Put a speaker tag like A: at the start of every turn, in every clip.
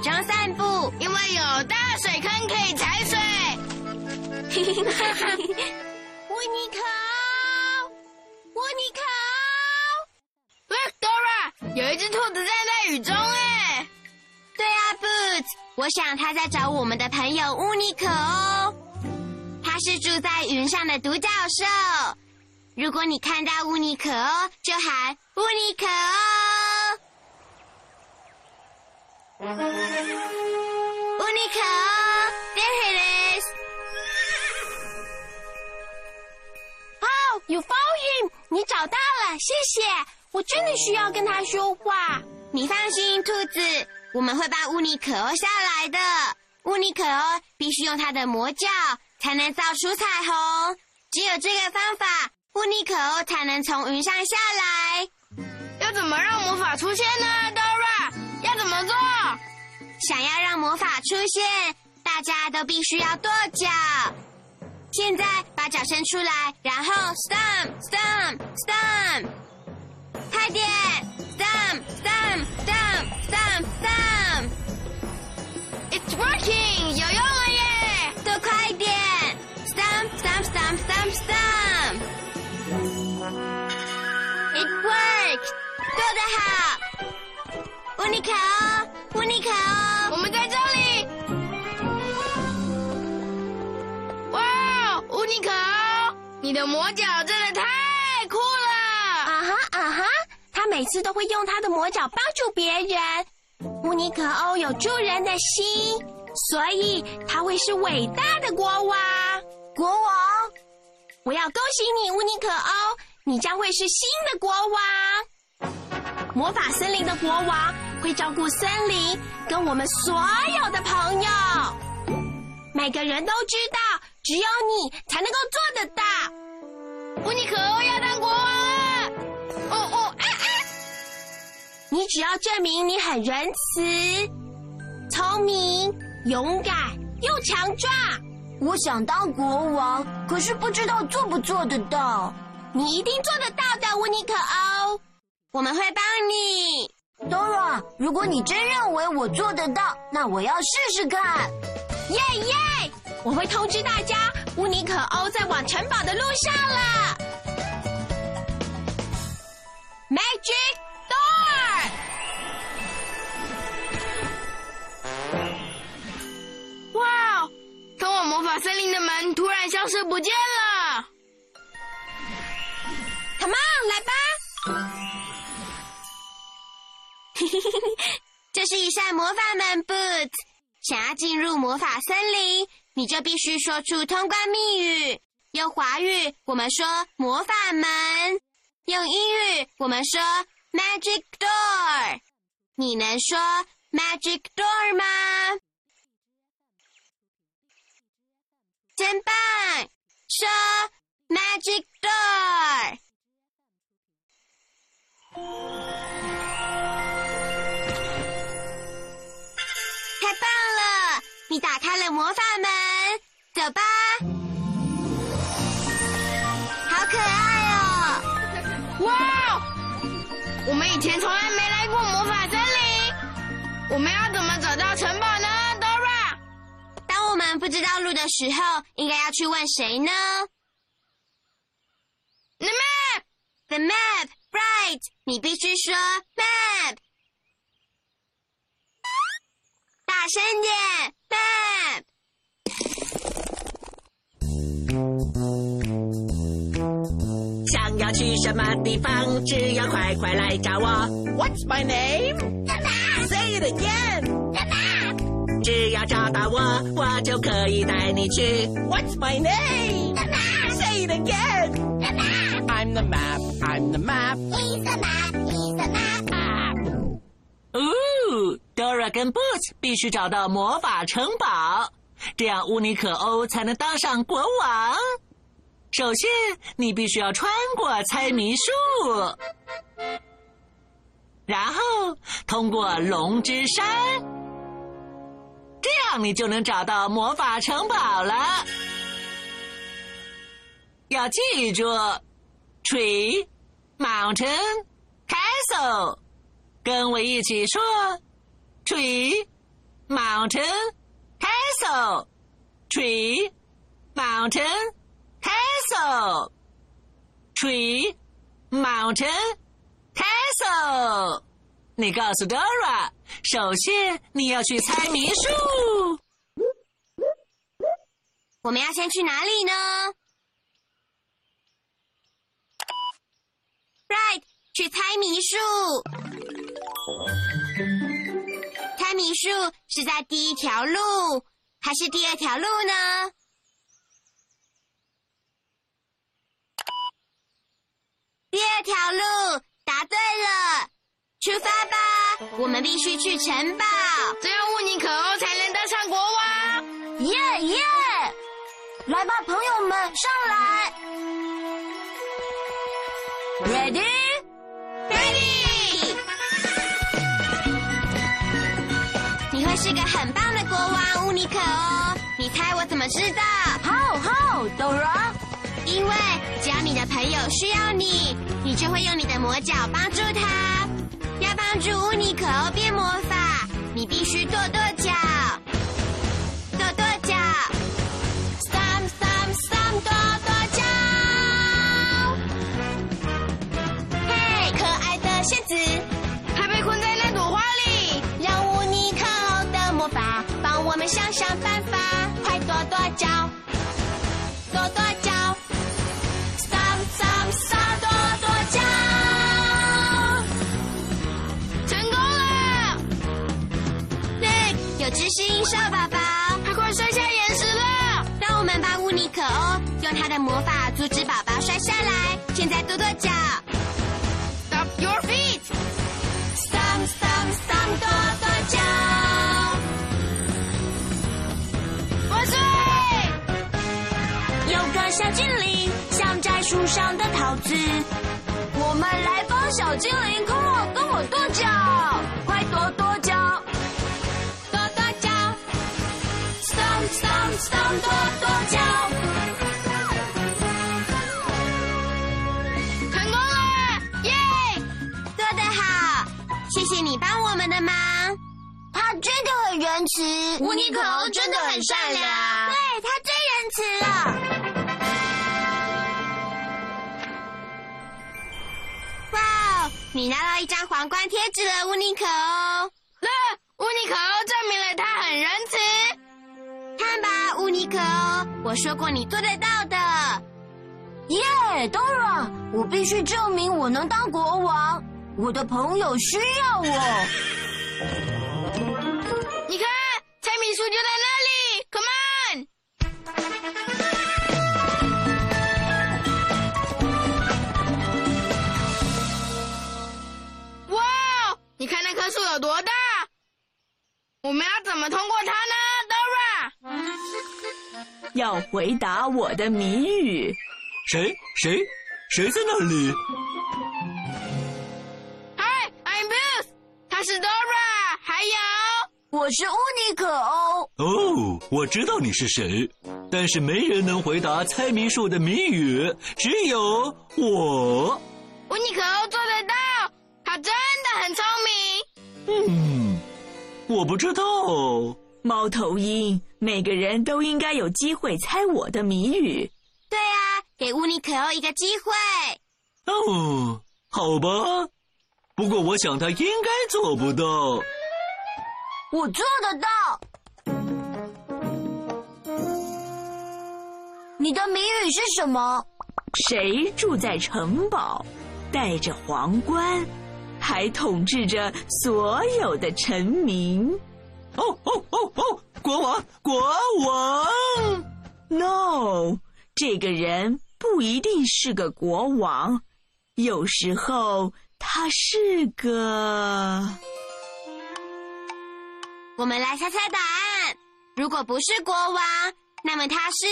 A: 喜欢在雨中散步，因为有大水坑可以踩水。温尼考，温尼考，Look, Dora，有一只兔子站在雨中哎。对啊，Boots，我想它在找我们的朋友乌尼可哦。它是住在云上的独角兽。如果你看到乌尼可哦，就喊乌尼可哦。乌尼可哦，There it is。
B: Oh, you found him！你找到了，谢谢。我真的需要跟他说话。
A: 你放心，兔子，我们会把乌尼可欧下来的。乌尼可欧必须用它的魔教才能造出彩虹，只有这个方法，乌尼可欧才能从云上下来。
C: 要怎么让魔法出现呢怎么做？
A: 想要让魔法出现，大家都必须要跺脚。现在把脚伸出来，然后 stomp stomp stomp，快点 stomp stomp stomp stomp
C: stomp，It's working，有用了耶！
A: 多快一点 stomp stomp stomp stomp stomp。It worked，做得好。乌尼可，
C: 我们在这里。哇，乌尼可，你的魔脚真的太酷了！
B: 啊哈啊哈，他每次都会用他的魔脚帮助别人。乌尼可欧有助人的心，所以他会是伟大的国王。国王，我要恭喜你，乌尼可欧，你将会是新的国王。魔法森林的国王会照顾森林跟我们所有的朋友。每个人都知道，只有你才能够做得到。
C: 乌尼可要当国王！哦哦，啊啊！
B: 你只要证明你很仁慈、聪明、勇敢又强壮。
D: 我想当国王，可是不知道做不做得到。
B: 你一定做得到的，乌尼可欧。
A: 我们会帮你。
D: Dora，如果你真认为我做得到，那我要试试看。
B: 耶耶！我会通知大家，乌尼可欧在往城堡的路上了。Magic door！
C: 哇，通往魔法森林的门突然消失不见了。
A: 这是一扇魔法门，Boot。想要进入魔法森林，你就必须说出通关密语。用华语，我们说魔法门；用英语，我们说 Magic Door。你能说 Magic Door 吗？真棒！说 Magic Door。不知道路的时候，应该要去问谁呢
C: The
A: map，？The map Right，你必须说 map，大声点，map。
E: 想要去什么地方，只要快快来找我。What's my name? Say it again. 只要找到我，我就可以带你去。What's my name? Say it again. I'm the map. I'm the map. 哦，Dora 跟 Boots 必须找到魔法城堡，这样乌尼可欧才能当上国王。首先，你必须要穿过猜谜树，然后通过龙之山，这样你就能找到魔法城堡了。要记住，tree、mountain、castle，跟我一起说：tree、mountain、castle、tree、mountain。Castle, tree, mountain, castle。你告诉 Dora，首先你要去猜谜树。
A: 我们要先去哪里呢？Right，去猜谜树。猜谜树是在第一条路还是第二条路呢？第二条路，答对了，出发吧！我们必须去城堡，
C: 只有乌尼可欧才能当上国王。
D: 耶耶！来吧，朋友们，上来
A: ！Ready？Ready！你会是个很棒的国王，乌尼可哦。你猜我怎么知道？
D: 好好，Dora。
A: 因为只要你的朋友需要你，你就会用你的魔角帮助他。要帮助乌尼可欧变魔法，你必须
C: 做
A: 到有知识音效宝宝，
C: 他快摔下岩石了。
A: 让我们帮乌尼可欧用他的魔法阻止宝宝摔下来。现在跺跺脚
C: Stop your feet！，stomp
A: stomp stomp，跺跺脚。
C: 万岁！
D: 有个小精灵想摘树上的桃子，我们来帮小精灵，Come on，跟我跺脚，
A: stomp，跺跺脚。
C: 成功了！耶！
A: 做得好，谢谢你帮我们的忙。
D: 他真的很仁慈，
A: 乌尼可真的很善良
D: 对他最仁慈了。
A: 哇哦，你拿到一张皇冠贴纸了，乌尼可哦。
C: 那乌尼可
A: 可，我说过你做得到的。
D: 耶、d o r a 我必须证明我能当国王。我的朋友需要我。
C: 你看，猜谜树就在那里，Come on！哇，你看那棵树有多大？我们要怎么通过它
F: 要回答我的谜语。
G: 谁谁谁在那里
C: ？Hi，I'm Booth，他是 Dora，还有
D: 我是乌尼可欧。
G: 哦，我知道你是谁，但是没人能回答猜谜树的谜语，只有我。
C: 乌尼可欧做得到，他真的很聪明。
G: 嗯，我不知道。
F: 猫头鹰，每个人都应该有机会猜我的谜语。
A: 对啊，给乌尼可欧一个机会。
G: 哦，好吧，不过我想他应该做不到。
D: 我做得到。你的谜语是什么？
F: 谁住在城堡，戴着皇冠，还统治着所有的臣民？
G: 哦哦哦哦！国王，国王
F: ？No，这个人不一定是个国王，有时候他是个……
A: 我们来猜猜答案。如果不是国王，那么他是。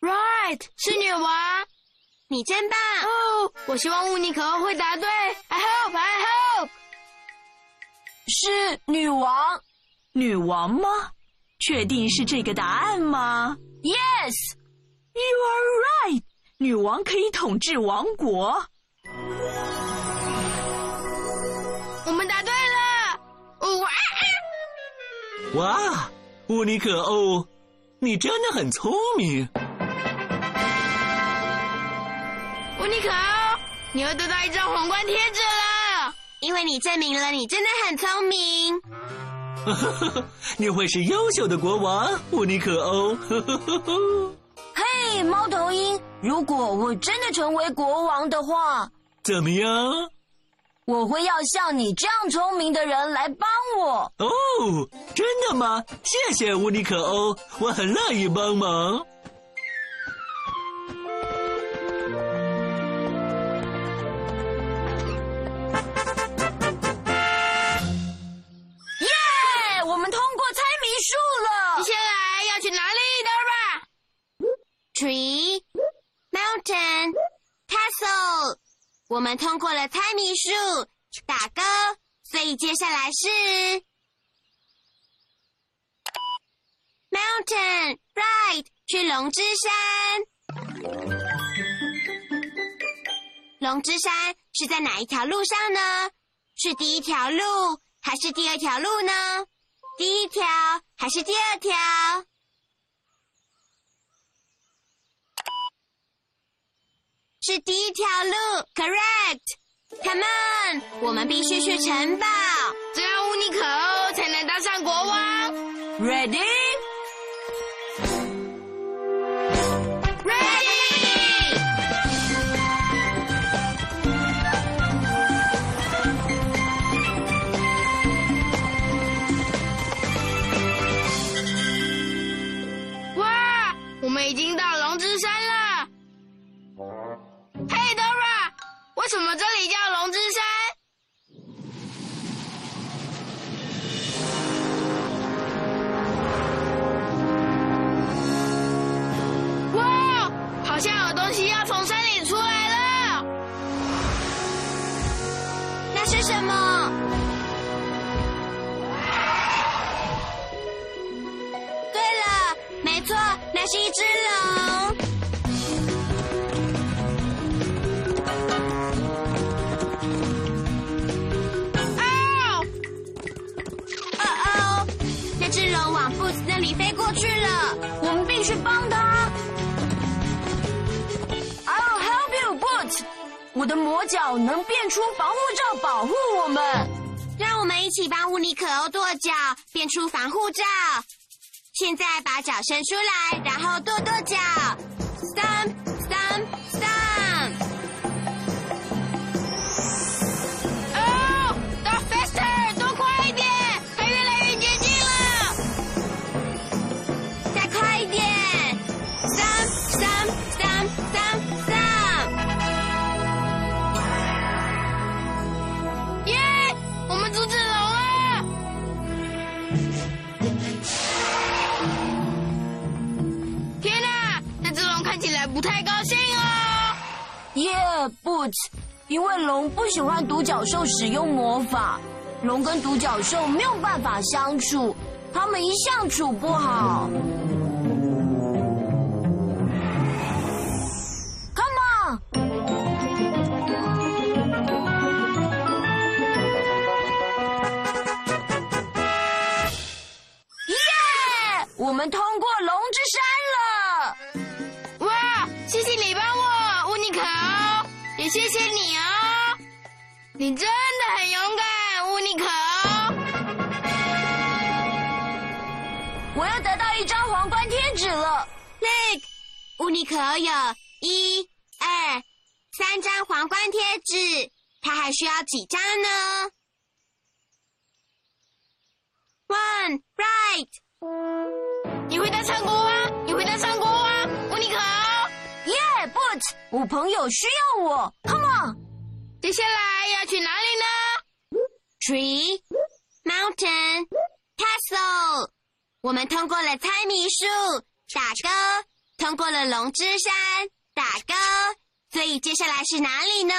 C: Right，是女王，
A: 你真棒
C: 哦！我希望乌尼可会答对。I hope，
D: 是女王，
F: 女王吗？确定是这个答案吗
D: ？Yes，you
F: are right。女王可以统治王国。
C: 我们答对了！
G: 哇，哇，乌尼可哦，你真的很聪明。
C: 乌尼可，你要得到一张皇冠贴纸了，
A: 因为你证明了你真的很聪明。
G: 你会是优秀的国王，乌尼可欧。
D: 嘿，猫头鹰，如果我真的成为国王的话，
G: 怎么样？
D: 我会要像你这样聪明的人来帮我。
G: 哦，真的吗？谢谢乌尼可欧，我很乐意帮忙。
A: 我们通过了猜谜数，打勾。所以接下来是 mountain, right。去龙之山。龙之山是在哪一条路上呢？是第一条路还是第二条路呢？第一条还是第二条？是第一条路，correct。Come on，我们必须去城堡，
C: 只有乌尼可欧才能当上国王。
D: Ready。
C: 为什么这里叫龙之山？
D: 我的魔脚能变出防护罩，保护我们。
A: 让我们一起帮乌尼可欧跺脚，变出防护罩。现在把脚伸出来，然后跺跺脚。三
D: 不因为龙不喜欢独角兽使用魔法，龙跟独角兽没有办法相处，他们一向处不好。
C: 你真的很勇敢，乌尼可。
D: 我要得到一张皇冠贴纸了。
A: Look，乌尼可欧有一、二、三张皇冠贴纸，他还需要几张呢？One right，
C: 你会当上国王，你会当上国王，乌尼可欧。
D: 耶、b o o t 我朋友需要我，Come on！
C: 接下来要去哪里呢
A: ？Tree Mountain Castle，我们通过了猜谜树，打勾；通过了龙之山，打勾。所以接下来是哪里呢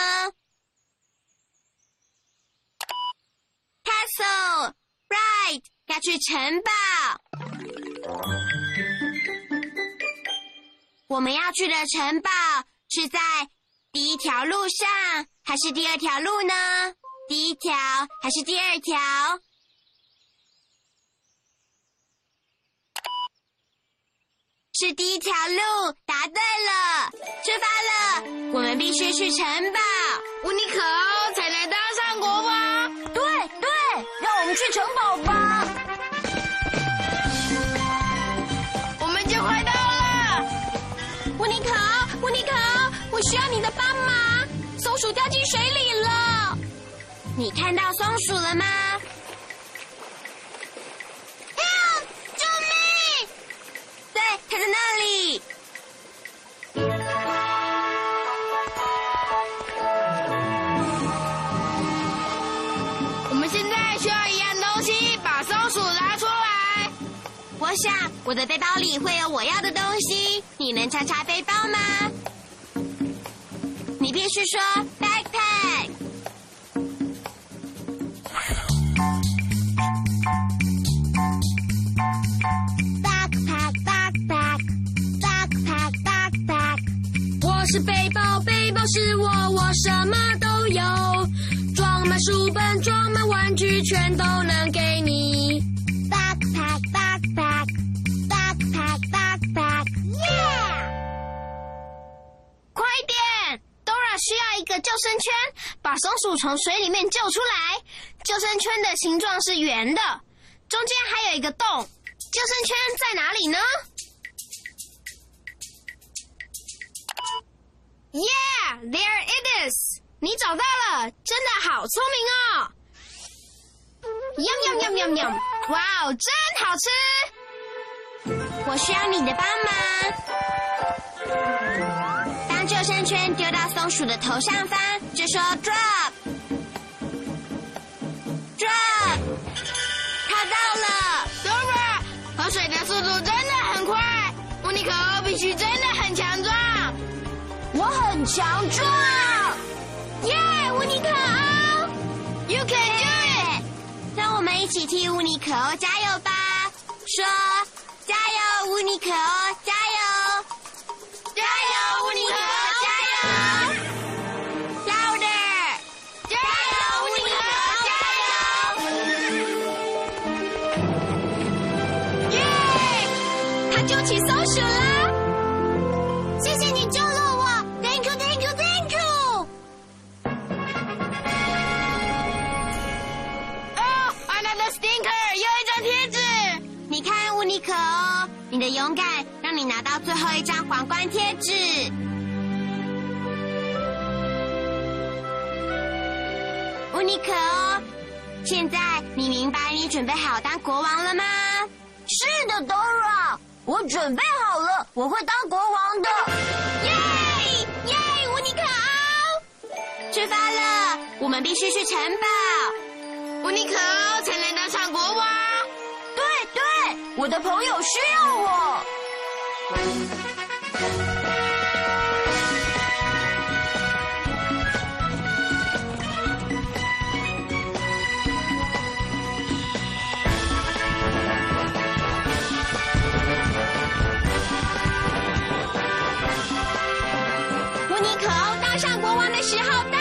A: ？Castle right，要去城堡。我们要去的城堡是在第一条路上，还是第二条路呢？第一条还是第二条？是第一条路，答对了，出发了。我们必须去城堡。
C: 乌尼可欧才能当上国王。
D: 对对，让我们去城堡吧。
C: 我们就快到了。
A: 乌尼可，乌尼可，我需要你的帮忙。松鼠掉进水里了，你看到松鼠了吗！救命！对，它在那里。
C: 我们现在需要一样东西，把松鼠拉出来。
A: 我想我的背包里会有我要的东西，你能查查背包吗？你必须说 backpack。backpack backpack backpack backpack。
H: 我是背包，背包是我，我什么都有，装满书本，装满玩具，全都能给你。救生圈，把松鼠从水里面救出来。救生圈的形状是圆的，中间还有一个洞。救生圈在哪里呢
C: Yeah, there it is！你找到了，真的好聪明哦！yum yum yum yum yum！哇哦，真好吃！
A: 我需要你的帮忙。松鼠的头上方，就说 drop drop，它到了。
C: Dora，喝水的速度真的很快，乌尼可欧必须真的很强壮。
D: 我很强壮。
A: 耶，乌尼可欧
C: ！You can do it！
A: 让我们一起替乌尼可欧加油吧！说加油，乌尼可欧，的勇敢让你拿到最后一张皇冠贴纸。乌尼可哦，现在你明白你准备好当国王了吗？
D: 是的，Dora，我准备好了，我会当国王的。
A: 耶耶，乌尼可哦，出发了，我们必须去城堡。
C: 乌尼可哦才能当上国王。
D: 我的朋友需要我。
A: 乌尼可欧当上国王的时候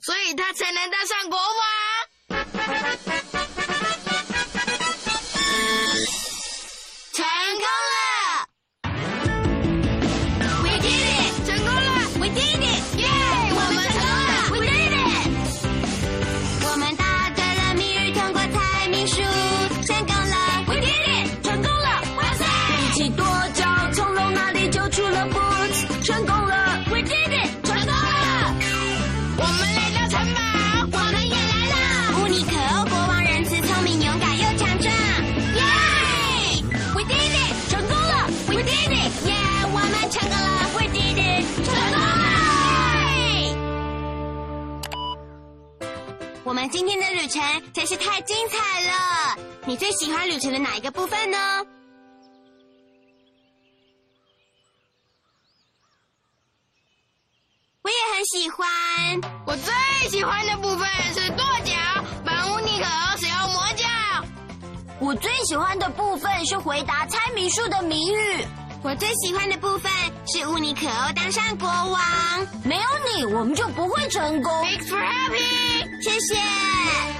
C: 所以他才能当上国王。
H: 我们
A: 今天的旅程真是太精彩了！你最喜欢旅程的哪一个部分呢？我也很喜欢。
C: 我最喜欢的部分是跺脚，帮乌尼可欧使用魔脚。
D: 我最喜欢的部分是回答猜谜术的谜语。
A: 我最喜欢的部分是乌尼可欧当上国王，
D: 没有你，我们就不会成功。
C: Thanks for happy。
A: 谢谢。